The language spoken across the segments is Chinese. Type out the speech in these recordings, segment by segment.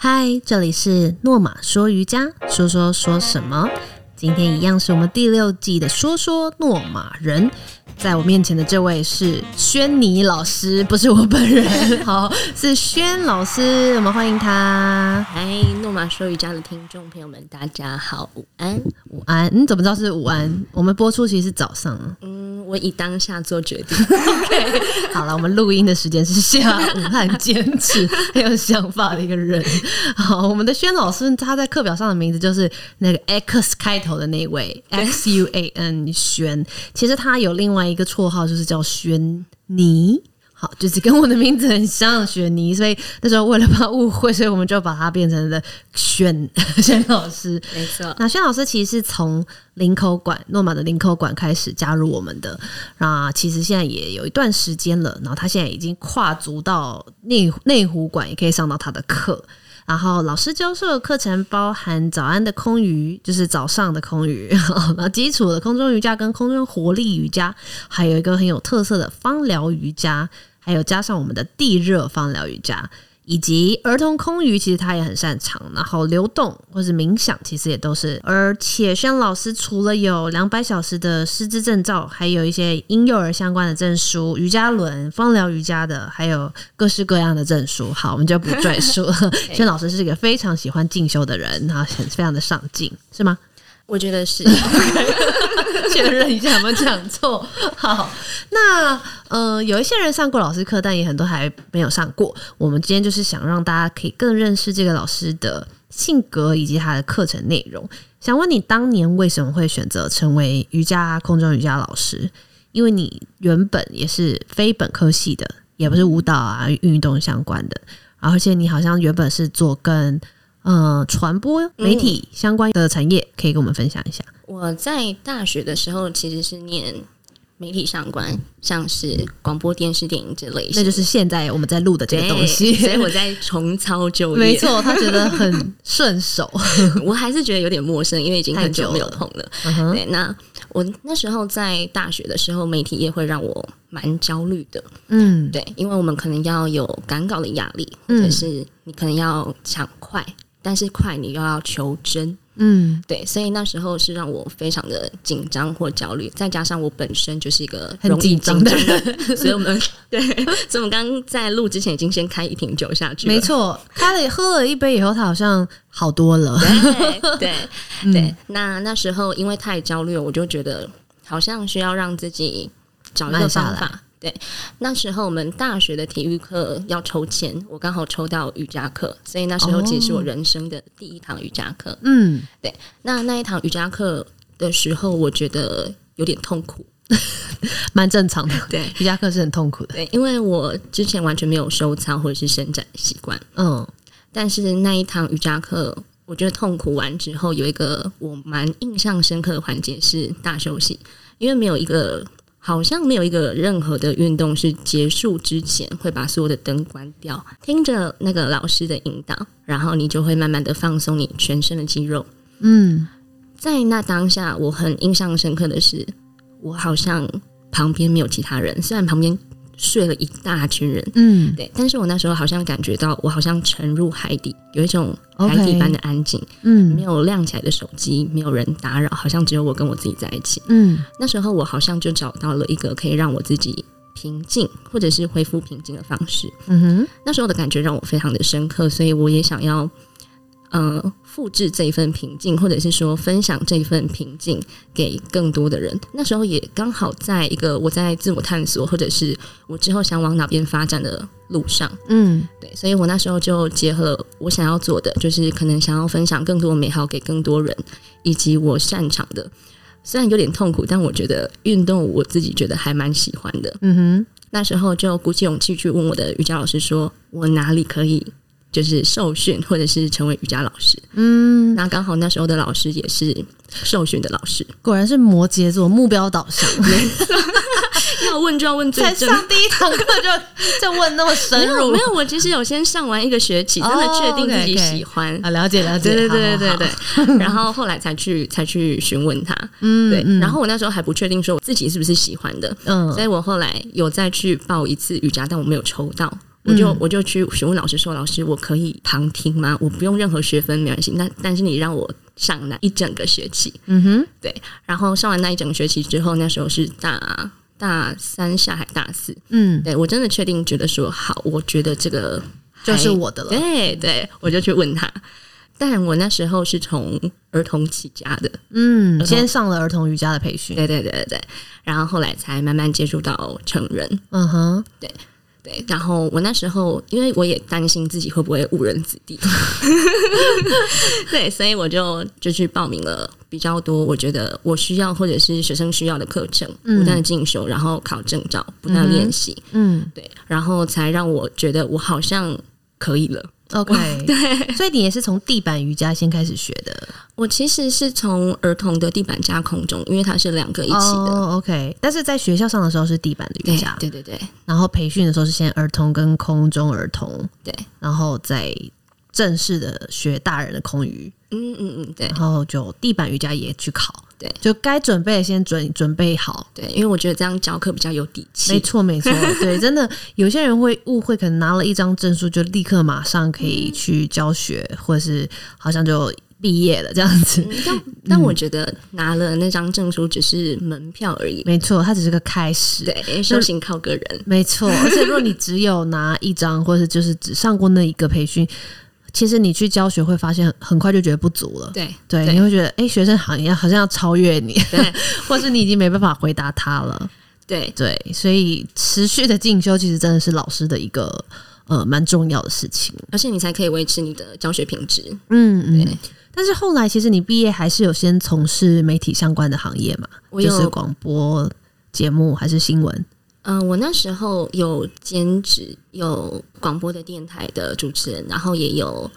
嗨，这里是诺玛说瑜伽，说说说什么？今天一样是我们第六季的说说诺马人，在我面前的这位是轩尼老师，不是我本人，好，是轩老师，我们欢迎他。嗨，诺马说瑜伽的听众朋友们，大家好，午安，午安。你怎么知道是午安？我们播出其实是早上啊。嗯，我以当下做决定。OK，好了，我们录音的时间是下午，很坚持，很有想法的一个人。好，我们的轩老师他在课表上的名字就是那个 X 开头的那位 X U A N 轩，其实他有另外一个绰号，就是叫轩尼。好，就是跟我的名字很像，雪妮，所以那时候为了怕误会，所以我们就把它变成了轩轩老师。没错，那轩老师其实是从林口馆诺玛的林口馆开始加入我们的，那其实现在也有一段时间了，然后他现在已经跨足到内内湖馆，也可以上到他的课。然后老师教授的课程包含早安的空余，就是早上的空余，然后基础的空中瑜伽跟空中活力瑜伽，还有一个很有特色的芳疗瑜伽，还有加上我们的地热芳疗瑜伽。以及儿童空余，其实他也很擅长。然后流动或是冥想，其实也都是。而且轩老师除了有两百小时的师资证照，还有一些婴幼儿相关的证书，瑜伽轮、芳疗瑜伽的，还有各式各样的证书。好，我们就不赘述了。轩老师是一个非常喜欢进修的人，然后很非常的上进，是吗？我觉得是。确认一下有没有讲错。好，那呃，有一些人上过老师课，但也很多还没有上过。我们今天就是想让大家可以更认识这个老师的性格以及他的课程内容。想问你，当年为什么会选择成为瑜伽空中瑜伽老师？因为你原本也是非本科系的，也不是舞蹈啊、运动相关的，而且你好像原本是做跟呃传播媒体相关的产业，可以跟我们分享一下。我在大学的时候其实是念媒体相关，像是广播电视、电影之类，那就是现在我们在录的这个东西。所以我在重操旧业。没错，他觉得很顺手，我还是觉得有点陌生，因为已经很久没有碰了。嗯对，那我那时候在大学的时候，媒体业会让我蛮焦虑的。嗯，对，因为我们可能要有赶稿的压力，或嗯者是你可能要抢快，但是快你又要求真。嗯，对，所以那时候是让我非常的紧张或焦虑，再加上我本身就是一个很容易紧张的人，所以我们对，所以我们刚刚在录之前已经先开一瓶酒下去，没错，开了喝了一杯以后，他好像好多了。对 对嗯对。那那时候因为太焦虑了，我就觉得好像需要让自己找一个方法。对，那时候我们大学的体育课要抽签，我刚好抽到瑜伽课，所以那时候其实是我人生的第一堂瑜伽课。嗯，对那那一堂瑜伽课的时候，我觉得有点痛苦。蛮正常的。对瑜伽课是很痛苦的。对，因为我之前完全没有收操或者是伸展的习惯，嗯，但是那一堂瑜伽课，我觉得痛苦完之后，有一个我蛮印象深刻的环节是大休息，因为没有一个。好像没有一个任何的运动是结束之前会把所有的灯关掉，听着那个老师的引导，然后你就会慢慢的放松你全身的肌肉。嗯，在那当下，我很印象深刻的是，我好像旁边没有其他人，虽然旁边睡了一大群人，嗯，对，但是我那时候好像感觉到，我好像沉入海底，有一种海底般的安静嗯，没有亮起来的手机，没有人打扰，好像只有我跟我自己在一起。嗯，那时候我好像就找到了一个可以让我自己平静，或者是恢复平静的方式。嗯哼，那时候的感觉让我非常的深刻，所以我也想要。呃，复制这一份平静，或者是说分享这一份平静给更多的人。那时候也刚好在一个我在自我探索，或者是我之后想往哪边发展的路上。嗯，对，所以我那时候就结合我想要做的，就是可能想要分享更多美好给更多人，以及我擅长的。虽然有点痛苦，但我觉得运动我自己觉得还蛮喜欢的。嗯哼，那时候就鼓起勇气去问我的瑜伽老师说，我哪里可以就是受训，或者是成为瑜伽老师。嗯，那刚好那时候的老师也是受训的老师，果然是摩羯座，目标导向。要问就要问最正。才上第一堂课就就问那么深入。没有没，有，我其实有先上完一个学期，真的哦确定自己喜欢。啊，了解了解，对对对对，然后后来才去才去询问他，嗯对然后我那时候还不确定说我自己是不是喜欢的，嗯。所以我后来有再去报一次瑜伽，但我没有抽到，我就我就去询问老师说：“老师，我可以旁听吗？我不用任何学分没关系。那但是你让我上那一整个学期，嗯哼，对。然后上完那一整个学期之后，那时候是大大三下还大四，嗯，对我真的确定觉得说好，我觉得这个就是我的了。对对，我就去问他。但我那时候是从儿童起家的，嗯，后先上了儿童瑜伽的培训。对对对对对，然后后来才慢慢接触到成人，嗯哼，对，然后我那时候因为我也担心自己会不会误人子弟，对，所以我就就去报名了比较多，我觉得我需要或者是学生需要的课程，嗯不断的进修，然后考证照，不断练习，嗯。对，然后才让我觉得我好像可以了。，OK，对，所以你也是从地板瑜伽先开始学的，我其实是从儿童的地板加空中，因为它是两个一起的。哦，OK。但是在学校上的时候是地板的瑜对伽，对对对然后培训的时候是先儿童跟空中儿童，对，然后再正式的学大人的空余，嗯嗯嗯，对。然后就地板瑜伽也去考，对就该准备的先准准备好。对，因为我觉得这样教课比较有底气。没错，没错，对，真的有些人会误会，可能拿了一张证书就立刻马上可以去教学，或者是好像就毕业了这样子。嗯但但我觉得拿了那张证书只是门票而已。没错，它只是个开始。对，修行靠个人。没错，而且如果你只有拿一张，或者是就是只上过那一个培训，其实你去教学会发现很快就觉得不足了。对对，你会觉得哎、诶学生好像好像要超越你，对 或是你已经没办法回答他了。对对，所以持续的进修其实真的是老师的一个呃蛮重要的事情。而且你才可以维持你的教学品质。嗯嗯对。但是后来其实你毕业还是有先从事媒体相关的行业嘛，就是广播节目还是新闻。嗯、我那时候有兼职，有广播的电台的主持人，然后也有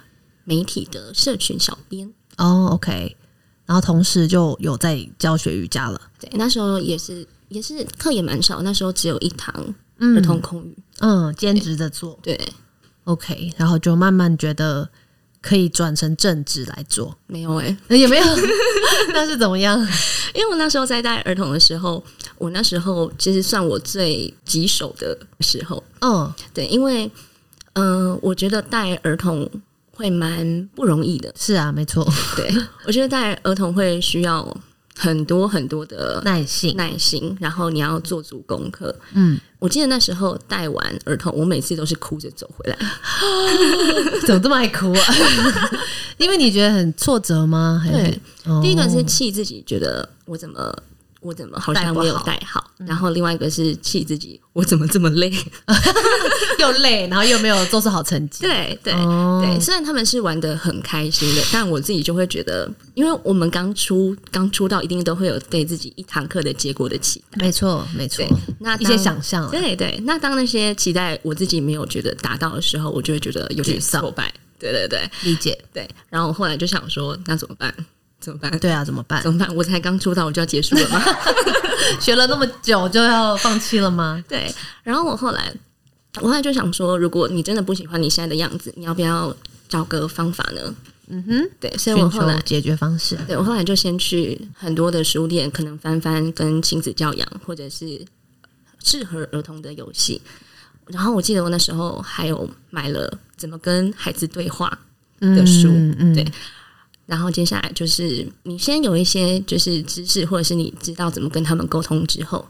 媒体的社群小编。哦，OK，然后同时就有在教学瑜伽了。对，那时候也是也是课也蛮少，那时候只有一堂嗯儿童空语。嗯，兼职的做对，OK，然后就慢慢觉得可以转成正职来做，没有哎、呃也没有，那是怎么样？因为我那时候在带儿童的时候，我那时候其实算我最棘手的时候。嗯，对，因为嗯、呃我觉得带儿童会蛮不容易的。是啊，没错，对我觉得带儿童会需要很多很多的耐心，耐心，然后你要做足功课。嗯，我记得那时候带完儿童，我每次都是哭着走回来。怎么这么爱哭啊？因为你觉得很挫折吗？对，哦第一个是气自己，觉得我怎么我怎么好像没有带好，然后另外一个是气自己，我怎么这么累？又累，然后又没有做出好成绩。对对、哦对，虽然他们是玩的很开心的，但我自己就会觉得，因为我们刚出刚出道，一定都会有对自己一堂课的结果的期待。没错，没错，那一些想象啊，对对，那当那些期待我自己没有觉得达到的时候，我就会觉得有点挫败。对对对理解。对，然后我后来就想说，那怎么办？怎么办？对啊，怎么办怎？么办？我才刚出道，我就要结束了吗？学了那么久就要放弃了吗？对，然后我后来，我后来就想说，如果你真的不喜欢你现在的样子，你要不要找个方法呢？嗯哼，对，所以我后来解决方式。对我后来就先去很多的书店，可能翻翻跟亲子教养或者是适合儿童的游戏。然后我记得我那时候还有买了怎么跟孩子对话，的书嗯嗯对然后接下来就是你先有一些就是知识，或者是你知道怎么跟他们沟通之后，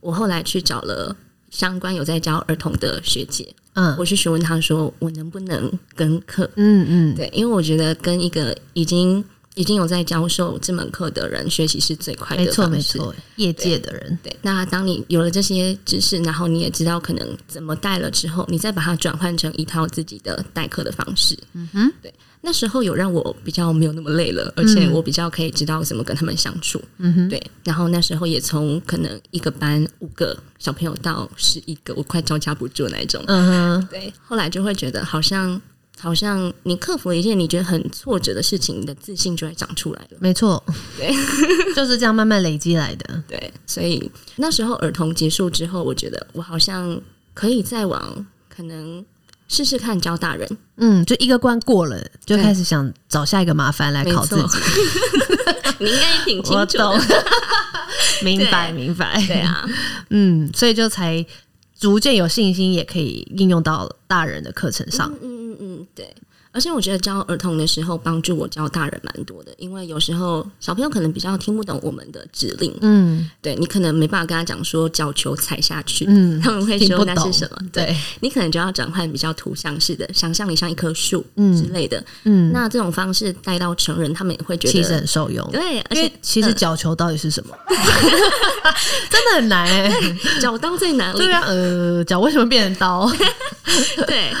我后来去找了相关有在教儿童的学姐，嗯我去询问她说我能不能跟课，嗯嗯，对，因为我觉得跟一个已经已经有在教授这门课的人学习是最快的没错。没错，业界的人，对，那当你有了这些知识，然后你也知道可能怎么带了之后，你再把它转换成一套自己的代课的方式。嗯哼，对，那时候有让我比较没有那么累了，而且我比较可以知道怎么跟他们相处。嗯哼，对，然后那时候也从可能一个班五个小朋友到十一个，我快招架不住那一种。嗯哼，对，后来就会觉得好像好像你克服了一件你觉得很挫折的事情，你的自信就会长出来了。没错，对，就是这样慢慢累积来的。对，所以那时候儿童结束之后，我觉得我好像可以再往可能试试看教大人。嗯，就一个关过了，就对开始想找下一个麻烦来考自己。你应该也挺清楚的。，明白明白。对，啊，嗯，所以就才逐渐有信心，也可以应用到大人的课程上。嗯嗯嗯，对。而且我觉得教儿童的时候，帮助我教大人蛮多的，因为有时候小朋友可能比较听不懂我们的指令，嗯对你可能没办法跟他讲说脚球踩下去，嗯，他们会说那是什么？对，你可能就要转换比较图像式的，想象你像一棵树嗯之类的。嗯，那这种方式带到成人，他们也会觉得其实很受用。对，而且其实脚球到底是什么，真的很难哎、脚刀在哪里？对啊，呃，脚为什么变成刀？对对，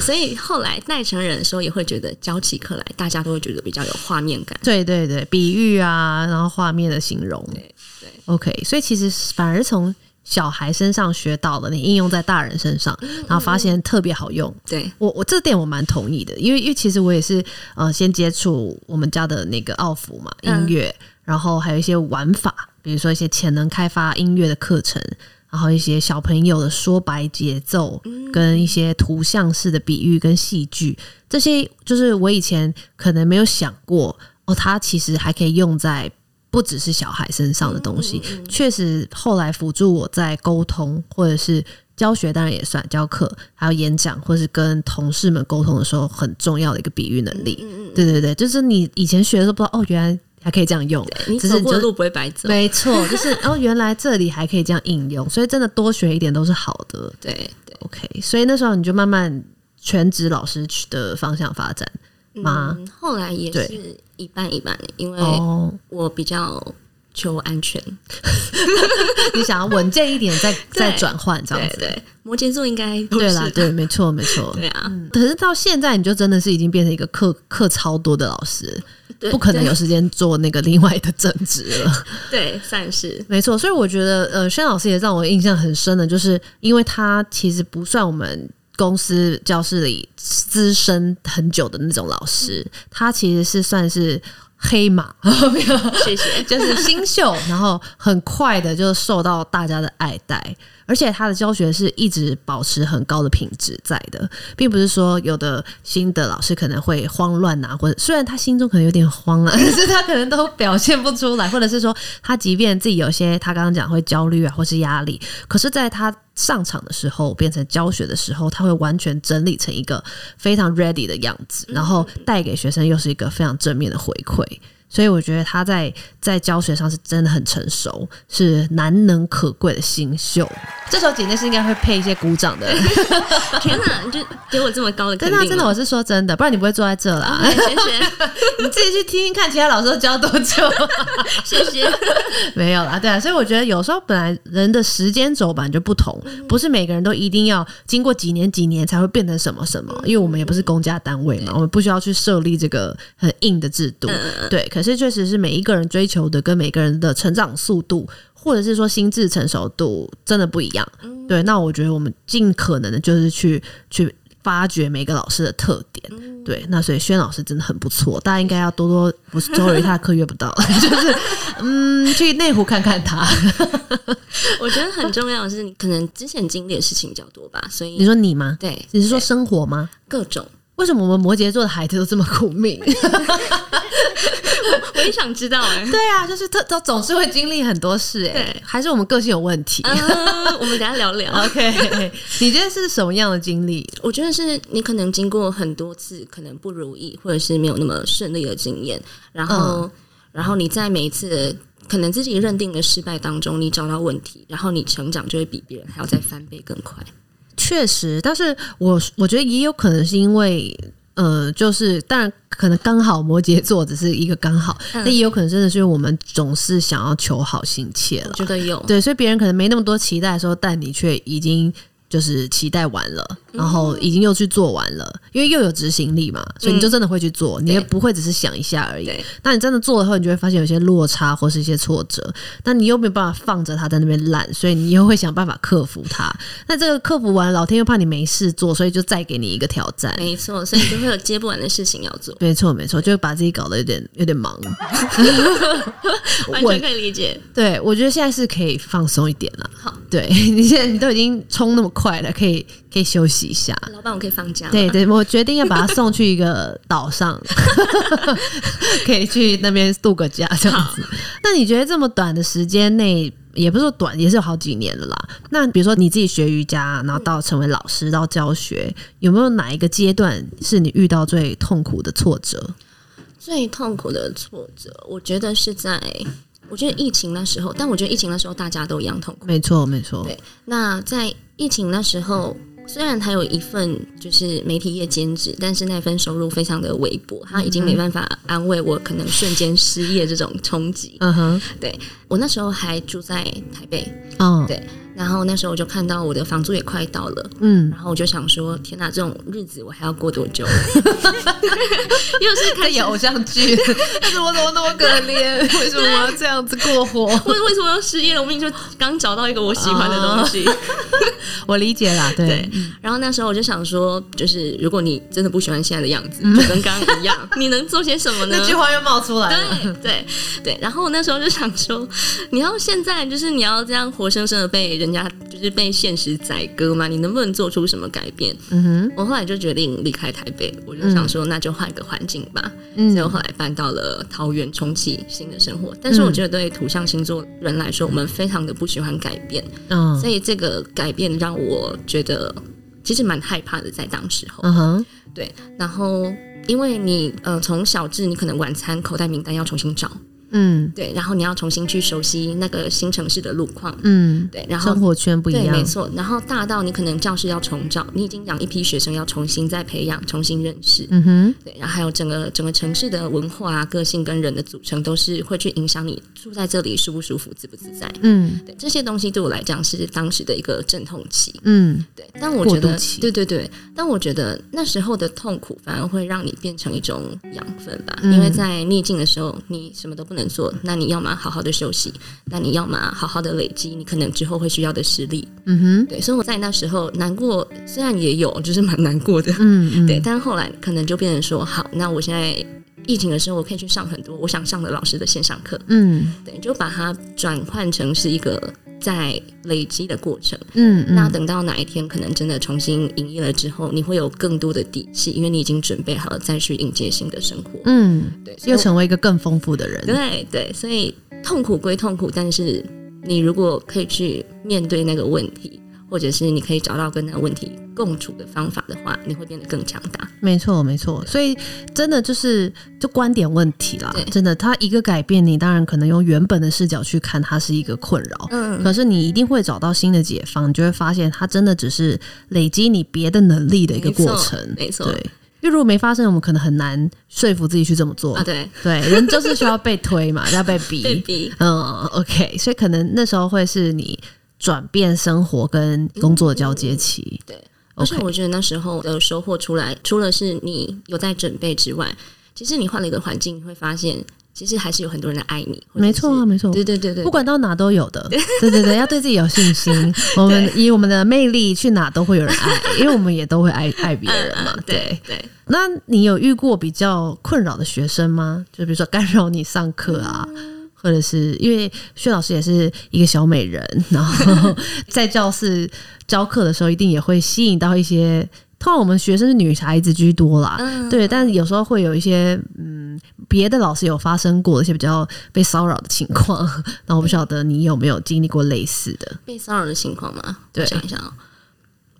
所以后来带成人的时候，也会觉得教起课来，大家都会觉得比较有画面感。对对对，比喻啊，然后画面的形容。对对 OK，所以其实反而从小孩身上学到的，你应用在大人身上，然后发现特别好用。对，我我这点我蛮同意的，因为因为其实我也是呃先接触我们家的那个奥福嘛音嗯乐，然后还有一些玩法，比如说一些潜能开发音乐的课程，然后一些小朋友的说白节奏，跟一些图像式的比喻跟戏剧，这些就是我以前可能没有想过哦，它其实还可以用在。不只是小孩身上的东西，确实后来辅助我在沟通或者是教学，当然也算教课，还有演讲或是跟同事们沟通的时候很重要的一个比喻能力。对对对，就是你以前学的时候不知道哦，原来还可以这样用，你只是你走过的路不会白走。没错，就是 哦，原来这里还可以这样应用，所以真的多学一点都是好的。对对 OK，所以那时候你就慢慢全职老师去的方向发展吗？嗯，后来也是一半一半，因为哦，我比较求安全。你想要稳健一点再，再 对转换这样子。对对，摩羯座应该都对啦，是对，没错，没错。对啊，可是到现在，你就真的是已经变成一个课课超多的老师，对不可能有时间做那个另外的正职了。对，算是没错，所以我觉得，呃，轩老师也让我印象很深的，就是因为他其实不算我们公司教室里资深很久的那种老师，他其实是算是黑马，谢谢。就是新秀，然后很快的就受到大家的爱戴，而且他的教学是一直保持很高的品质在的，并不是说有的新的老师可能会慌乱啊，或者虽然他心中可能有点慌了、但是他可能都表现不出来，或者是说他即便自己有些他刚刚讲会焦虑啊，或是压力，可是在他上场的时候，变成教学的时候，他会完全整理成一个非常 ready 的样子，然后带给学生又是一个非常正面的回馈。所以我觉得他在在教学上是真的很成熟，是难能可贵的新秀。这首姐姐是应该会配一些鼓掌的，天哪，你就给我这么高的 肯定真的啊真的，我是说真的，不然你不会坐在这啦。哎谢谢 你自己去听听看，其他老师都教多久？谢谢。没有啦，对啊，所以我觉得有时候本来人的时间轴本来就不同，不是每个人都一定要经过几年几年才会变成什么什么，因为我们也不是公家单位嘛，我们不需要去设立这个很硬的制度。对，可是确实是每一个人追求的跟每个人的成长速度。或者是说心智成熟度真的不一样，对，那我觉得我们尽可能的就是去去发掘每个老师的特点，对，那所以轩老师真的很不错，大家应该要多多不是周瑜他的课约不到，就是嗯去内湖看看他。我觉得很重要的是，你可能之前经历的事情比较多吧，所以你说你吗？对你是说生活吗？各种，为什么我们摩羯座的孩子都这么苦命？我也想知道哎、对啊，就是他他总是会经历很多事、哎对，还是我们个性有问题、嗯，我们等下聊聊。OK，你觉得是什么样的经历？我觉得是你可能经过很多次可能不如意，或者是没有那么顺利的经验，然后，然后你在每一次可能自己认定的失败当中，你找到问题，然后你成长就会比别人还要再翻倍更快。确实，但是我我觉得也有可能是因为。呃，就是当然可能刚好摩羯座只是一个刚好，嗯那、也有可能真的是因为我们总是想要求好心切了，觉得有，对，所以别人可能没那么多期待的时候，但你却已经就是期待完了，然后已经又去做完了，因为又有执行力嘛，所以你就真的会去做，你也不会只是想一下而已对。那你真的做了后，你就会发现有些落差或是一些挫折，那你又没有办法放着它在那边烂，所以你又会想办法克服它。那这个克服完，老天又怕你没事做，所以就再给你一个挑战。没错，所以你就会有接不完的事情要做，没错，没错，就会把自己搞得有点有点忙。完全可以理解。对，我觉得现在是可以放松一点了。好，对 你现在你都已经冲那么快了，可以可以休息一下。老板，我可以放假？对对，我决定要把他送去一个岛上，可以去那边度个假这样子。那你觉得这么短的时间内，也不是说短，也是有好几年了啦。那比如说你自己学瑜伽，然后到成为老师，到教学，有没有哪一个阶段是你遇到最痛苦的挫折？最痛苦的挫折，我觉得是在，我觉得疫情那时候，但我觉得疫情那时候大家都一样痛苦。没错，没错。对，那在疫情那时候，虽然他有一份就是媒体业兼职，但是那份收入非常的微薄，他已经没办法安慰我可能瞬间失业这种冲击。嗯哼，对我那时候还住在台北，哦，对，然后那时候我就看到我的房租也快到了，嗯，然后我就想说，天哪，这种日子我还要过多久？又是看演偶像剧，但是我怎么那么可怜？为什么我要这样子过活？为为什么要失业了？我明明就刚找到一个我喜欢的东西。我理解啦，对对，然后那时候我就想说，就是如果你真的不喜欢现在的样子，就跟刚刚一样，你能做些什么呢？那句话又冒出来了。对对对，然后我那时候就想说，你要现在就是你要这样活生生的被人家就是被现实宰割嘛？你能不能做出什么改变？嗯哼，我后来就决定离开台北，我就想说，那就换个环境吧。嗯所以我后来搬到了桃园，重启新的生活。但是我觉得对土象星座人来说，我们非常的不喜欢改变，嗯所以这个改变让我觉得其实蛮害怕的，在当时候。嗯哼，对，然后因为你呃从小至你可能晚餐口袋名单要重新找，嗯对，然后你要重新去熟悉那个新城市的路况，嗯，对，然后生活圈不一对，样没，错。然后大到你可能教室要重找，你已经养一批学生要重新再培养、重新认识，嗯哼，对，然后还有整个整个城市的文化啊、个性跟人的组成，都是会去影响你住在这里舒不舒服、自不自在。嗯对，这些东西对我来讲是当时的一个阵痛期。嗯对，但我觉得对对对，但我觉得那时候的痛苦反而会让你变成一种养分吧，嗯因为在逆境的时候，你什么都不能做，那你要么好好的休息，那你要么好好的累积你可能之后会需要的实力。嗯哼，对，所以我在那时候难过，虽然也有，就是蛮难过的，嗯嗯，对，但是后来可能就变成说，好，那我现在疫情的时候，我可以去上很多我想上的老师的线上课，嗯。对，就把它转换成是一个在累积的过程。嗯嗯，那等到哪一天可能真的重新营业了之后，你会有更多的底气，因为你已经准备好了再去迎接新的生活。嗯，对，又成为一个更丰富的人，对对，所以痛苦归痛苦，但是你如果可以去面对那个问题，或者是你可以找到跟那个问题共处的方法的话，你会变得更强大。没错，没错，所以真的就是就观点问题啦。真的，它一个改变，你当然可能用原本的视角去看，它是一个困扰。嗯，可是你一定会找到新的解方，你就会发现它真的只是累积你别的能力的一个过程。没错，没错对，因为如果没发生，我们可能很难说服自己去这么做。啊，对，对，人就是需要被推嘛，要被逼。被逼，嗯，OK，所以可能那时候会是你转变生活跟工作的交接期。对。而且我觉得那时候的收获出来，除了是你有在准备之外，其实你换了一个环境，你会发现，其实还是有很多人来爱你。没错啊，没错。对对对对，不管到哪都有的，对对对，要对自己有信心。我们以我们的魅力去哪都会有人爱，因为我们也都会爱爱别人嘛 对，对，那你有遇过比较困扰的学生吗？就比如说干扰你上课啊，或者是因为薛老师也是一个小美人，然后在教室教课的时候，一定也会吸引到一些。通常我们学生是女孩子居多啦，嗯对，但是有时候会有一些嗯，别的老师有发生过一些比较被骚扰的情况，然后我不晓得你有没有经历过类似的。被骚扰的情况吗？对想一想啊、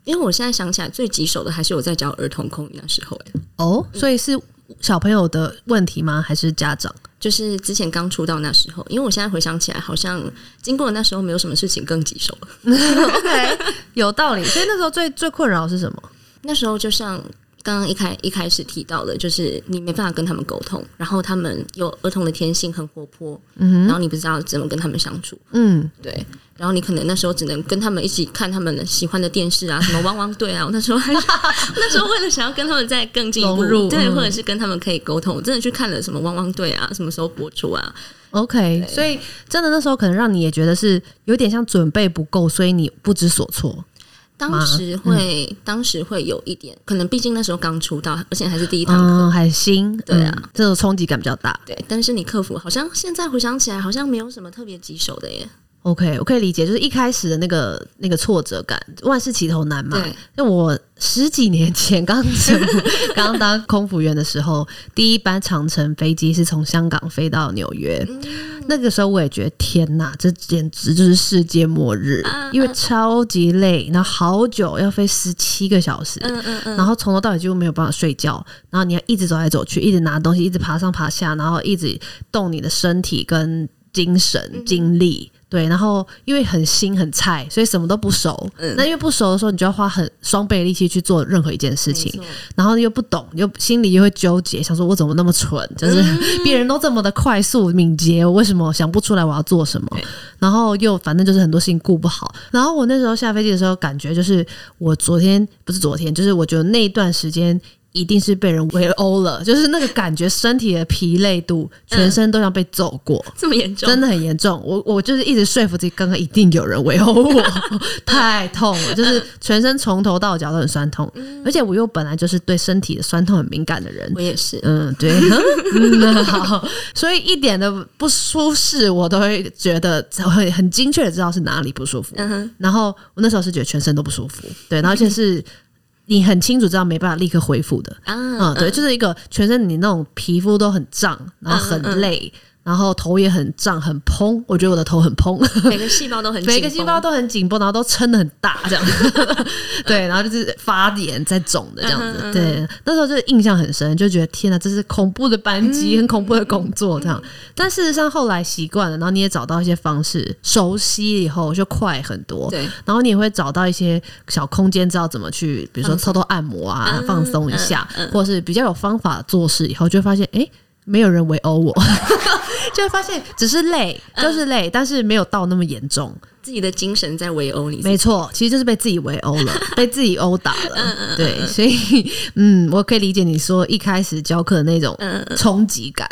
因为我现在想起来最棘手的还是我在教儿童口语那时候、欸，哦，所以是小朋友的问题吗？还是家长？就是之前刚出道那时候，因为我现在回想起来，好像经过那时候没有什么事情更棘手了。OK，有道理。所以那时候最最困扰是什么？那时候就像刚刚一开一开始提到了，就是你没办法跟他们沟通，然后他们有儿童的天性很活泼，然后你不知道怎么跟他们相处，嗯，对。然后你可能那时候只能跟他们一起看他们喜欢的电视啊，什么汪汪队啊。我那时候还 那时候为了想要跟他们再更进一步入，对，嗯或者是跟他们可以沟通，我真的去看了什么汪汪队啊，什么时候播出啊？OK，所以真的那时候可能让你也觉得是有点像准备不够，所以你不知所措。当时会，当时会有一点，可能毕竟那时候刚出道，而且还是第一堂课，嗯，还新，对啊嗯这种冲击感比较大。对。但是你克服，好像现在回想起来，好像没有什么特别棘手的耶。OK，我可以理解，就是一开始的那个那个挫折感，万事起头难嘛。对，就我十几年前刚成 刚当空服员的时候，第一班长城飞机是从香港飞到纽约，那个时候我也觉得天哪，这简直就是世界末日，因为超级累，然后好久要飞十七个小时，嗯嗯嗯，然后从头到尾几乎没有办法睡觉，然后你要一直走来走去，一直拿东西，一直爬上爬下，然后一直动你的身体跟精神精力。对，然后因为很新很菜，所以什么都不熟。那因为不熟的时候，你就要花很双倍力气去做任何一件事情然后又不懂，又心里又会纠结，想说我怎么那么蠢？就是 别人都这么的快速敏捷，我为什么想不出来我要做什么？然后又反正就是很多事情顾不好。然后我那时候下飞机的时候，感觉就是我昨天不是昨天，就是我觉得那一段时间。一定是被人围殴了，就是那个感觉，身体的疲累度，全身都像被揍过，这么严重，真的很严重。我我就是一直说服自己，刚刚一定有人围殴我，太痛了，就是全身从头到脚都很酸痛，而且我又本来就是对身体的酸痛很敏感的人。我。也是。嗯，对，嗯，好，所以一点的不舒适，我都会觉得会很精确的知道是哪里不舒服。嗯哼，然后我那时候是觉得全身都不舒服，对，然后而且是你很清楚知道没办法立刻恢复的，啊，嗯，对，就是一个全身你那种皮肤都很胀，然后很累，然后头也很胀很蓬，我觉得我的头很蓬，每个细胞都很每个细胞都很紧绷，然后都撑的很大，这样，对，然后就是发炎在肿的这样子，嗯嗯嗯对，那时候就是印象很深，就觉得天哪，这是恐怖的班机，很恐怖的工作这样。但事实上后来习惯了，然后你也找到一些方式，熟悉以后就快很多，对，然后你也会找到一些小空间，知道怎么去，比如说偷偷按摩啊，嗯放松一下，或是比较有方法做事以后，就会发现，哎、没有人围殴我，就会发现只是累，就是累，但是没有到那么严重。自己的精神在围殴你，没错，其实就是被自己围殴了，被自己殴打了。嗯对，所以嗯，我可以理解你说一开始教课的那种冲击感。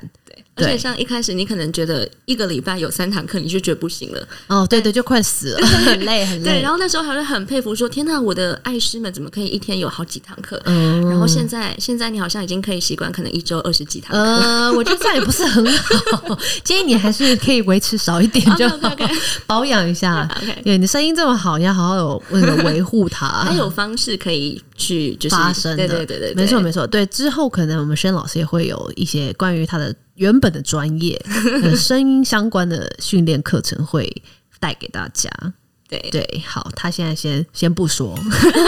而且像一开始你可能觉得一个礼拜有三堂课，你就觉得不行了，哦，对对，就快死了，很累很累对，累然。后那时候还会很佩服说，天呐，我的爱师们怎么可以一天有好几堂课？嗯然后现在现在你好像已经可以习惯，可能一周二十几堂课。呃，我觉得这样也不是很好，建议你还是可以维持少一点就 好 OK，OK，保养一下。对你声音这么好，你要好好有那个维护它。还有方式可以去就是发生的，对对对对，没错没错。对，之后可能我们轩老师也会有一些关于他的原本的专业，呃声音相关的训练课程会带给大家。对对，好，他现在先先不说，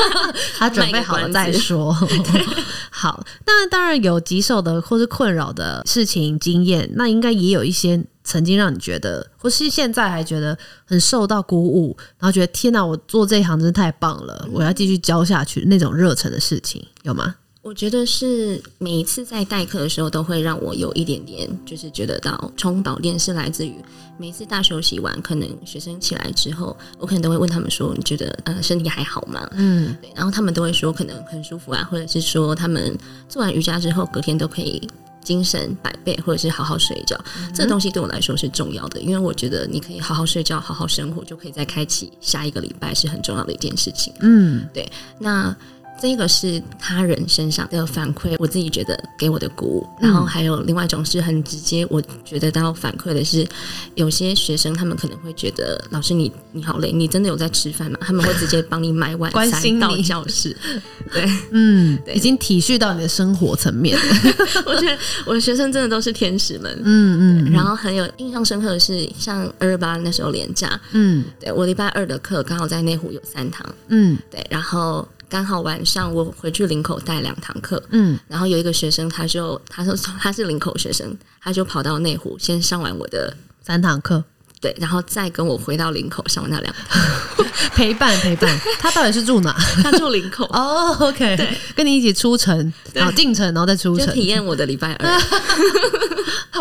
他准备好了再说。好，那当然有棘手的或是困扰的事情经验，那应该也有一些曾经让你觉得，或是现在还觉得很受到鼓舞，然后觉得天哪，我做这一行真是太棒了，我要继续教下去那种热忱的事情，有吗？我觉得是每一次在代课的时候，都会让我有一点点，就是觉得到充饱电是来自于每次大休息完，可能学生起来之后，我可能都会问他们说：“你觉得呃身体还好吗？”嗯，对，然后他们都会说可能很舒服啊，或者是说他们做完瑜伽之后隔天都可以精神百倍，或者是好好睡觉。这个东西对我来说是重要的，因为我觉得你可以好好睡觉、好好生活，就可以再开启下一个礼拜，是很重要的一件事情。嗯对那这个是他人身上的反馈，我自己觉得给我的鼓舞。然后还有另外一种是很直接，我觉得到反馈的是，有些学生他们可能会觉得老师你你好累，你真的有在吃饭吗？他们会直接帮你买晚 关心餐到教室。对，嗯，对已经体恤到你的生活层面了。我觉得我的学生真的都是天使们。嗯嗯然后很有印象深刻的是，像二二八那时候连假，嗯对我礼拜二的课刚好在内湖有三堂，嗯对，然后刚好晚上我回去林口带两堂课，嗯，然后有一个学生，他就他说 他是林口学生，他就跑到内湖先上完我的三堂课。对，然后再跟我回到林口上完那两堂。陪 伴陪伴，他到底是住哪？他住林口，哦，OK，对。跟你一起出城，然后进城，然后再出城，就体验我的礼拜二。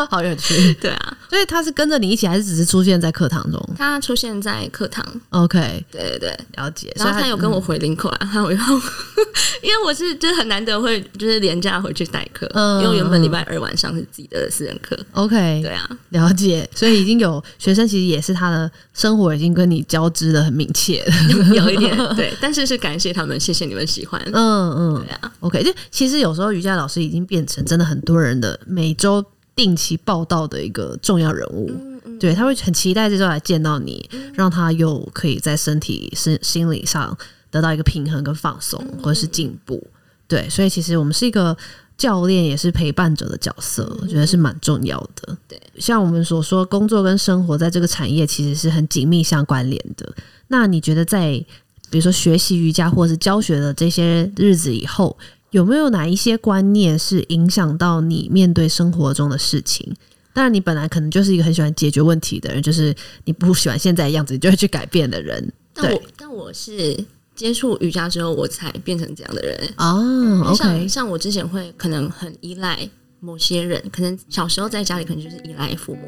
好有趣。对啊，所以他是跟着你一起，还是只是出现在课堂中他出现在课堂，？OK，对对对。了解。然后他有跟我回林口啊，他有用，因为我是就是很难得会就是连假回去代课，嗯因为原本礼拜二晚上是自己的私人课，OK，对啊，了解。所以已经有学生，其实也是他的生活已经跟你交织的很密切了。有一点对，但是是感谢他们，谢谢你们喜欢，嗯嗯对啊，，OK。就其实有时候瑜伽老师已经变成真的很多人的每周定期报道的一个重要人物。对他会很期待这周来见到你，让他又可以在身体、心心理上得到一个平衡跟放松，或者是进步。对，所以其实我们是一个教练，也是陪伴者的角色，我觉得是蛮重要的。对，像我们所说，工作跟生活在这个产业其实是很紧密相关联的。那你觉得在比如说学习瑜伽或者是教学的这些日子以后，有没有哪一些观念是影响到你面对生活中的事情？当然，你本来可能就是一个很喜欢解决问题的人，就是你不喜欢现在的样子，你就会去改变的人。但我但我是接触瑜伽之后，我才变成这样的人。哦像，OK，像我之前会可能很依赖某些人，可能小时候在家里可能就是依赖父母，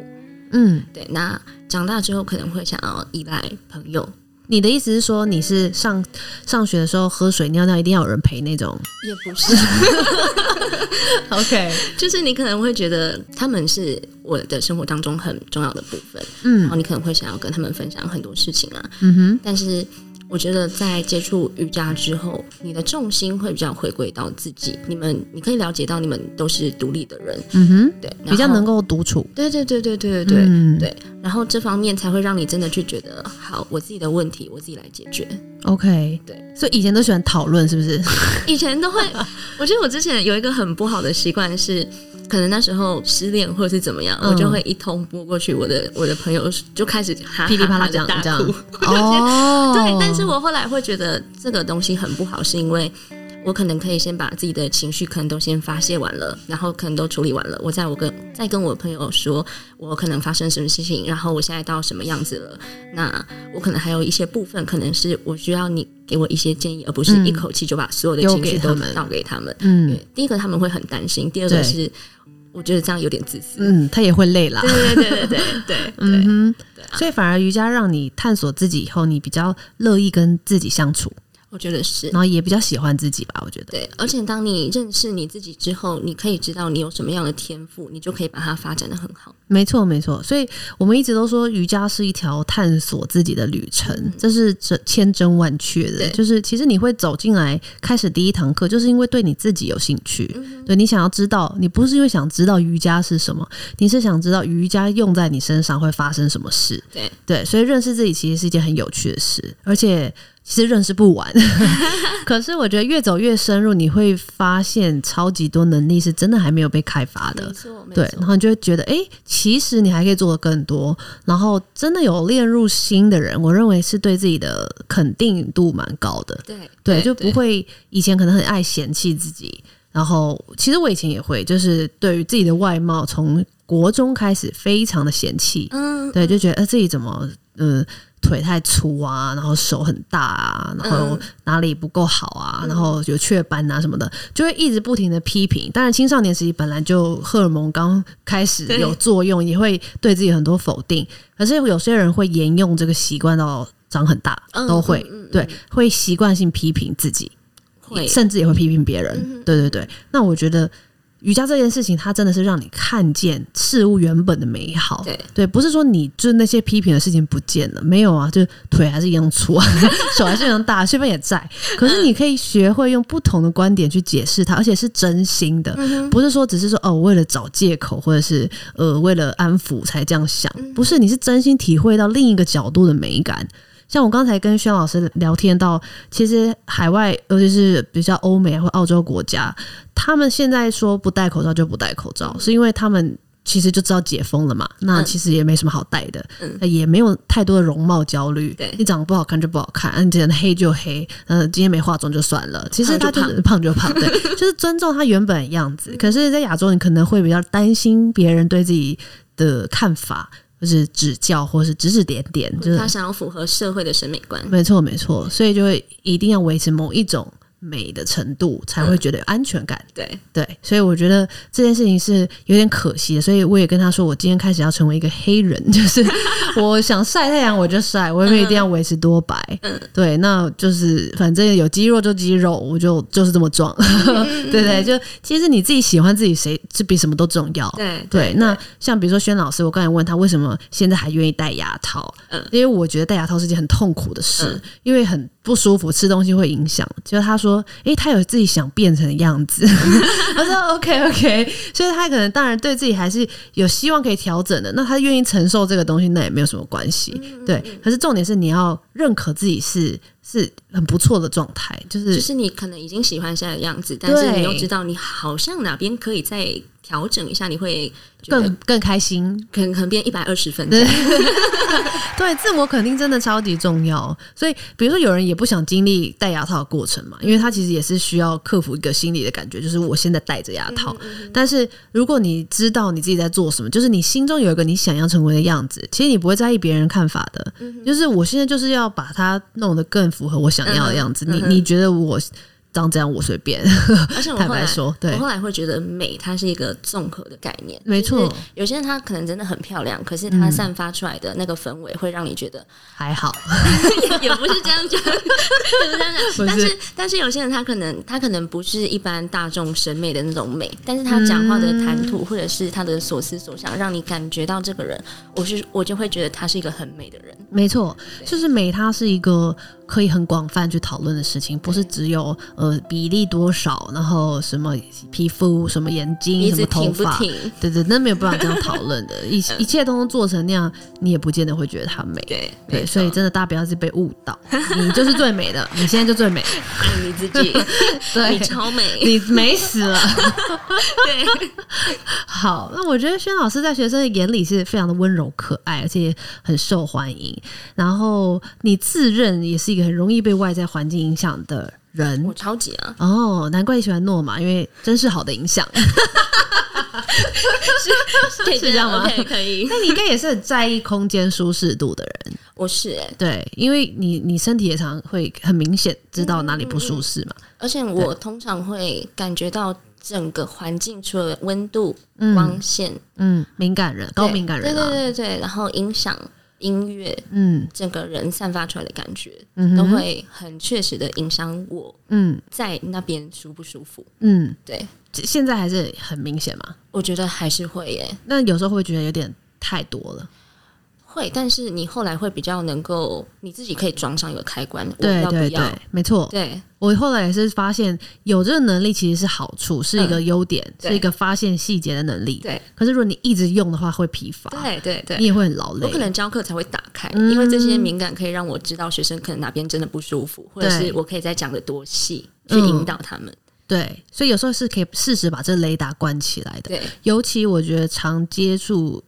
嗯，对。那长大之后可能会想要依赖朋友，你的意思是说你是上上学的时候喝水尿尿一定要有人陪那种也不是？OK，就是你可能会觉得他们是我的生活当中很重要的部分，嗯然后嗯你可能会想要跟他们分享很多事情啊。嗯哼，但是我觉得在接触瑜伽之后，你的重心会比较回归到自己。你们你可以了解到你们都是独立的人，嗯哼，对，比较能够独处。对对对对对对对、嗯对，然后这方面才会让你真的去觉得，好，我自己的问题我自己来解决。OK，对，所以以前都喜欢讨论，是不是？以前都会，我觉得我之前有一个很不好的习惯是，可能那时候失恋或者是怎么样，嗯我就会一通拨过去，我的我的朋友就开始哈噼里啪啦这样哭。哦，对，但是我后来会觉得这个东西很不好，是因为我可能可以先把自己的情绪可能都先发泄完了，然后可能都处理完了，我再我跟再跟我朋友说，我可能发生什么事情，然后我现在到什么样子了，那我可能还有一些部分可能是我需要你给我一些建议，而不是一口气就把所有的情绪都倒给他们。嗯对，第一个他们会很担心，第二个是我觉得这样有点自私。嗯，他也会累啦。对对对对对对对，嗯哼，对啊所以反而瑜伽让你探索自己以后，你比较乐意跟自己相处，我觉得是然。后也比较喜欢自己吧。我觉得，对，而且当你认识你自己之后，你可以知道你有什么样的天赋，你就可以把它发展的很好。没错没错。所以我们一直都说瑜伽是一条探索自己的旅程，这是这千真万确的。对就是其实你会走进来开始第一堂课，就是因为对你自己有兴趣，对你想要知道，你不是因为想知道瑜伽是什么，你是想知道瑜伽用在你身上会发生什么事。对对，所以认识自己其实是一件很有趣的事，而且其实认识不完。可是我觉得越走越深入，你会发现超级多能力是真的还没有被开发的对，然后你就会觉得，哎、其实你还可以做的更多。然后真的有练入心的人，我认为是对自己的肯定度蛮高的。对对，就不会以前可能很爱嫌弃自己，然后其实我以前也会，就是对于自己的外貌，从国中开始非常的嫌弃，嗯，对，就觉得呃自己怎么呃腿太粗啊，然后手很大啊，然后嗯哪里不够好啊，然后有雀斑啊什么的，就会一直不停的批评。当然，青少年时期本来就荷尔蒙刚开始有作用，也会对自己很多否定。可是有些人会沿用这个习惯到长很大，嗯都会、对，会习惯性批评自己。会甚至也会批评别人。嗯对对对，那我觉得瑜伽这件事情，它真的是让你看见事物原本的美好。对不是说你就那些批评的事情不见了，没有啊，就腿还是一样粗啊，手还是一样大，血分也在。可是你可以学会用不同的观点去解释它，而且是真心的，嗯不是说只是说哦，为了找借口或者是呃为了安抚才这样想，嗯不是，你是真心体会到另一个角度的美感。像我刚才跟轩老师聊天到，其实海外尤其是比较欧美或澳洲国家，他们现在说不戴口罩就不戴口罩，是因为他们其实就知道解封了嘛，那嗯其实也没什么好戴的，也没有太多的容貌焦虑。对你长得不好看就不好看，啊你今天黑就黑，呃，今天没化妆就算了。其实他就就是 胖就胖，对，就是尊重他原本的样子。可是，在亚洲，你可能会比较担心别人对自己的看法，或是指教，或是指指点点，就是他想要符合社会的审美观。没错，没错，所以就会一定要维持某一种美的程度，才会觉得有安全感。对，对，所以我觉得这件事情是有点可惜的，所以我也跟他说，我今天开始要成为一个黑人，就是 我想晒太阳我就晒，我也没一定要维持多白。嗯对，那就是反正有肌肉就肌肉，我就就是这么壮。嗯对对，就其实你自己喜欢自己，谁这比什么都重要。对对，那像比如说轩老师，我刚才问他为什么现在还愿意戴牙套，嗯因为我觉得戴牙套是件很痛苦的事，嗯因为很不舒服，吃东西会影响。就是他说，诶，他有自己想变成的样子。他说 OK OK，所以他可能当然对自己还是有希望可以调整的。那他愿意承受这个东西，那也没有什么关系。对，可是重点是你要认可自己是是很不错的状态，就是就是你可能已经喜欢现在的样子，但是你又知道你好像哪边可以再调整一下，你会更更开心。可能可能变一百二十分对。对，自我肯定真的超级重要。所以，比如说有人也不想经历戴牙套的过程嘛，因为他其实也是需要克服一个心理的感觉，就是我现在戴着牙套。但是如果你知道你自己在做什么，就是你心中有一个你想要成为的样子，其实你不会在意别人看法的。就是我现在就是要把它弄得更符合我想要的样子。你你觉得我？长这样我随便，而且我 坦后来白说，对。我，后来会觉得美它是一个综合的概念，没错。有些人他可能真的很漂亮，可是他散发出来的那个氛围会让你觉得、还好，也不是这样讲，也不是这样讲，但是但是有些人他可能他可能不是一般大众审美的那种美，但是他讲话的谈吐、或者是他的所思所想，让你感觉到这个人，我是我就会觉得他是一个很美的人。没错，就是美，它是一个可以很广泛去讨论的事情，不是只有呃比例多少，然后什么皮肤、什么眼睛、什么头发？对对，那没有办法这样讨论的，一一切都能做成那样，你也不见得会觉得它美。对对，所以真的大家不要是被误导，你就是最美的，你现在就最美，爱你自己，对。你超美，你美死了。对，好，那我觉得轩老师在学生的眼里是非常的温柔可爱，而且很受欢迎。然后你自认也是一个很容易被外在环境影响的人我超级啊，哦，难怪你喜欢诺玛，因为真是好的影响。可以是这样吗？OK，可以。那你应该也是很在意空间舒适度的人，我是哎、对，因为你你身体也常会很明显知道哪里不舒适嘛。而且我通常会感觉到整个环境除了温度、光线，嗯，敏感人，高对敏感人对对对，然后影响音乐，嗯整个人散发出来的感觉，嗯都会很确实的影响我嗯在那边舒不舒服。嗯，对，现在还是很明显嘛。我觉得还是会耶，那有时候会觉得有点太多了。会，但是你后来会比较能够你自己可以装上一个开关，对要不要？对对，没错。对我后来也是发现，有这个能力其实是好处，是一个优点，对是一个发现细节的能力。对可是如果你一直用的话，会疲乏，对对对你。也会很劳累我可。能教课才会打开，嗯因为这些敏感可以让我知道学生可能哪边真的不舒服，或者是我可以再讲的多细，去嗯引导他们。对，所以有时候是可以适时把这雷达关起来的。对，尤其我觉得常接触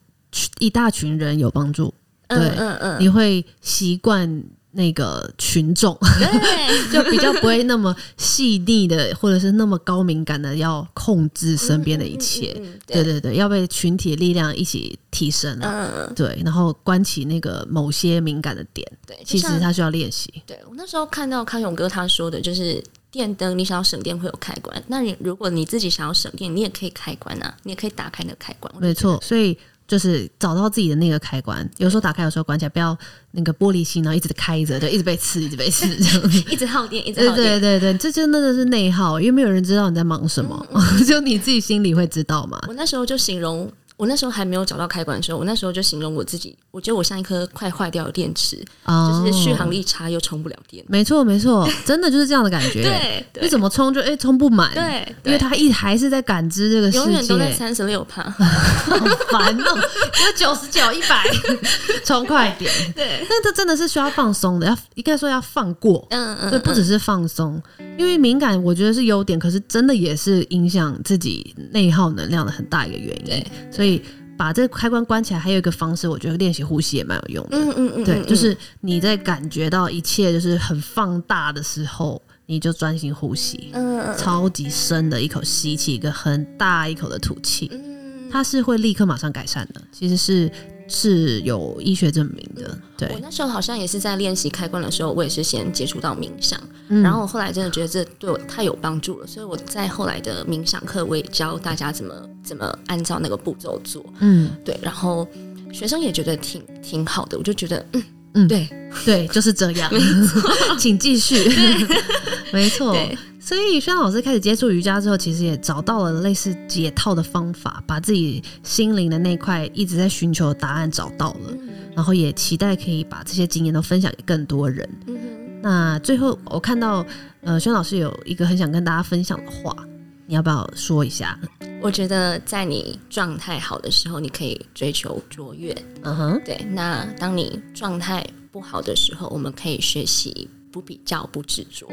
一大群人有帮助，对嗯嗯嗯，你会习惯那个群众，对 就比较不会那么细腻的，或者是那么高敏感的要控制身边的一切。嗯嗯对对对，要被群体的力量一起提升啊。嗯，对，然后关起那个某些敏感的点，对，其实他需要练习。对我那时候看到康永哥他说的，就是电灯你想要省电会有开关，那你如果你自己想要省电，你也可以开关啊，你也可以打开那个开关。没错，所以就是找到自己的那个开关，有时候打开，有时候关起来，不要那个玻璃心，然后一直开着，就一直被刺，一直被刺 这样子。一直耗电，一直耗电。对对对，这真的是内耗，因为没有人知道你在忙什么，嗯 就你自己心里会知道嘛。我那时候就形容，我那时候还没有找到开关的时候，我那时候就形容我自己，我觉得我像一颗快坏掉的电池，哦就是续航力差又充不了电。没错没错，真的就是这样的感觉。对对你怎么充就哎充不满，对因为对它一还是在感知这个世界，永远都在三十六帕。好烦哦，有九十九、一百，充快点。对，但这真的是需要放松的，要应该说要放过。嗯嗯，对，不只是放松，因为敏感，我觉得是优点，可是真的也是影响自己内耗能量的很大一个原因对。所以把这个开关关起来，还有一个方式，我觉得练习呼吸也蛮有用的。嗯嗯嗯，对，嗯就是你在感觉到一切就是很放大的时候，你就专心呼吸，嗯嗯超级深的一口吸气，一个很大一口的吐气，嗯，它是会立刻马上改善的。其实是是有医学证明的。对我，那时候好像也是在练习开关的时候，我也是先接触到冥想，嗯然后我后来真的觉得这对我太有帮助了，所以我在后来的冥想课，我也教大家怎么怎么按照那个步骤做。嗯对，然后学生也觉得挺挺好的，我就觉得嗯嗯对对，就是这样。请继续。没错对。所以轩老师开始接触瑜伽之后，其实也找到了类似解套的方法，把自己心灵的那块一直在寻求的答案找到了，然后也期待可以把这些经验都分享给更多人。那最后我看到呃，轩老师有一个很想跟大家分享的话，你要不要说一下？我觉得在你状态好的时候，你可以追求卓越。嗯哼，对，那当你状态不好的时候，我们可以学习不比较、不执着。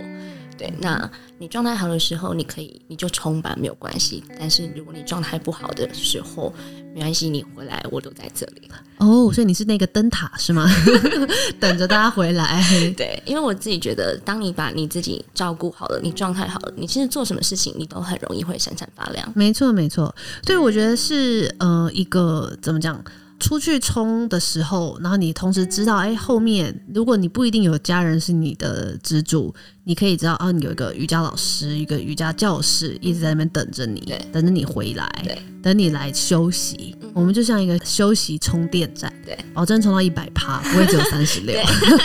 对，那你状态好的时候，你可以你就冲吧，没有关系。但是如果你状态不好的时候，没关系，你回来我都在这里了。哦，所以你是那个灯塔是吗？等着大家回来。对，因为我自己觉得，当你把你自己照顾好了，你状态好了，你其实做什么事情，你都很容易会闪闪发亮。没错，没错。所以我觉得是呃一个怎么讲？出去冲的时候，然后你同时知道，哎，后面如果你不一定有家人是你的支柱，你可以知道，哦，你有一个瑜伽老师，一个瑜伽教室一直在那边等着你，等着你回来，等你来休息。我们就像一个休息充电站，对，保证充到一百趴，不会只有三十六。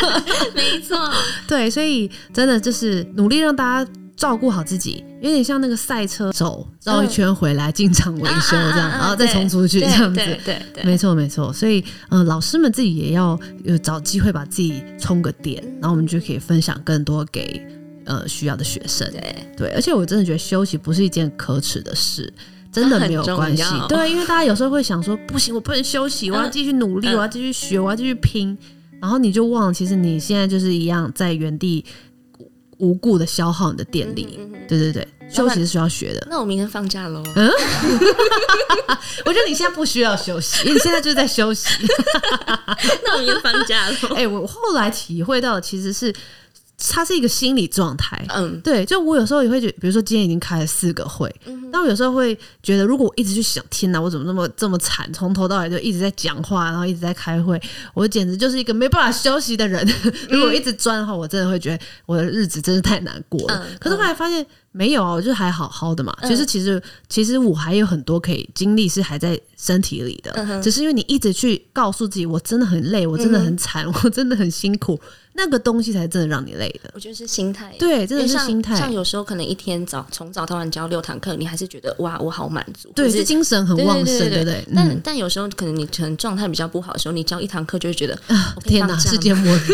没错，对，所以真的就是努力让大家。照顾好自己，有点像那个赛车手绕一圈回来进场维修这样，然后再冲出去这样子。对对，没错没错。所以，嗯，老师们自己也要有找机会把自己充个电，然后我们就可以分享更多给呃需要的学生。对对，而且我真的觉得休息不是一件可耻的事，真的没有关系。对，因为大家有时候会想说，不行，我不能休息，我要继续努力，我要继续学，我要继续拼，然后你就忘了，其实你现在就是一样在原地。无故的消耗你的电力，对对对，休息是需要学的。那我明天放假喽。嗯，我觉得你现在不需要休息，你现在就是在休息。那我明天放假喽。哎，我后来体会到其实是。它是一个心理状态，嗯，对，就我有时候也会觉，比如说今天已经开了四个会，但我有时候会觉得，如果我一直去想，天哪，我怎么这么这么惨，从头到尾就一直在讲话，然后一直在开会，我简直就是一个没办法休息的人。如果一直钻的话，我真的会觉得我的日子真是太难过了。可是后来发现没有啊，我就还好好的嘛。其实其实其实我还有很多可以经历是还在身体里的，只是因为你一直去告诉自己，我真的很累，我真的很惨，我真的很辛苦。那个东西才真的让你累的，我觉得是心态。对，真的是心态。像有时候可能一天早从早到晚教六堂课，你还是觉得哇，我好满足，对，是精神很旺盛，对不对？但但有时候可能你可能状态比较不好的时候，你教一堂课就会觉得啊，天哪，世界末日！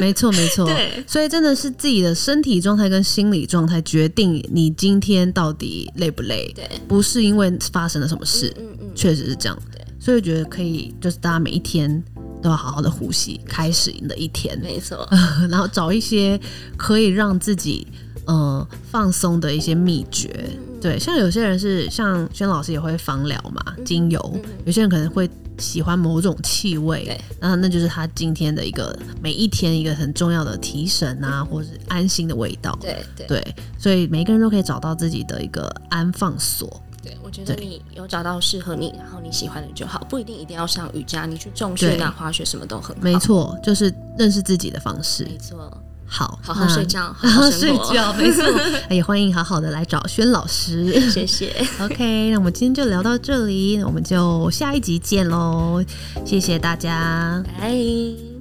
没错，没错。对，所以真的是自己的身体状态跟心理状态决定你今天到底累不累。对，不是因为发生了什么事，嗯嗯，确实是这样。对，所以我觉得可以，就是大家每一天。都要好好的呼吸，开始你的一天。没错，然后找一些可以让自己呃放松的一些秘诀。对，像有些人是像轩老师也会芳疗嘛，精油。有些人可能会喜欢某种气味，然后那就是他今天的一个每一天一个很重要的提神啊，或者是安心的味道。对对，所以每个人都可以找到自己的一个安放所。对，我觉得你有找到适合你，然后你喜欢的就好，不一定一定要上瑜伽，你去重训啊、滑雪什么都很好。没错，就是认识自己的方式。没错，好，好好睡觉，好好睡觉，没错。也欢迎好好的来找轩老师，谢谢。OK，那我们今天就聊到这里，我们就下一集见喽，谢谢大家，拜。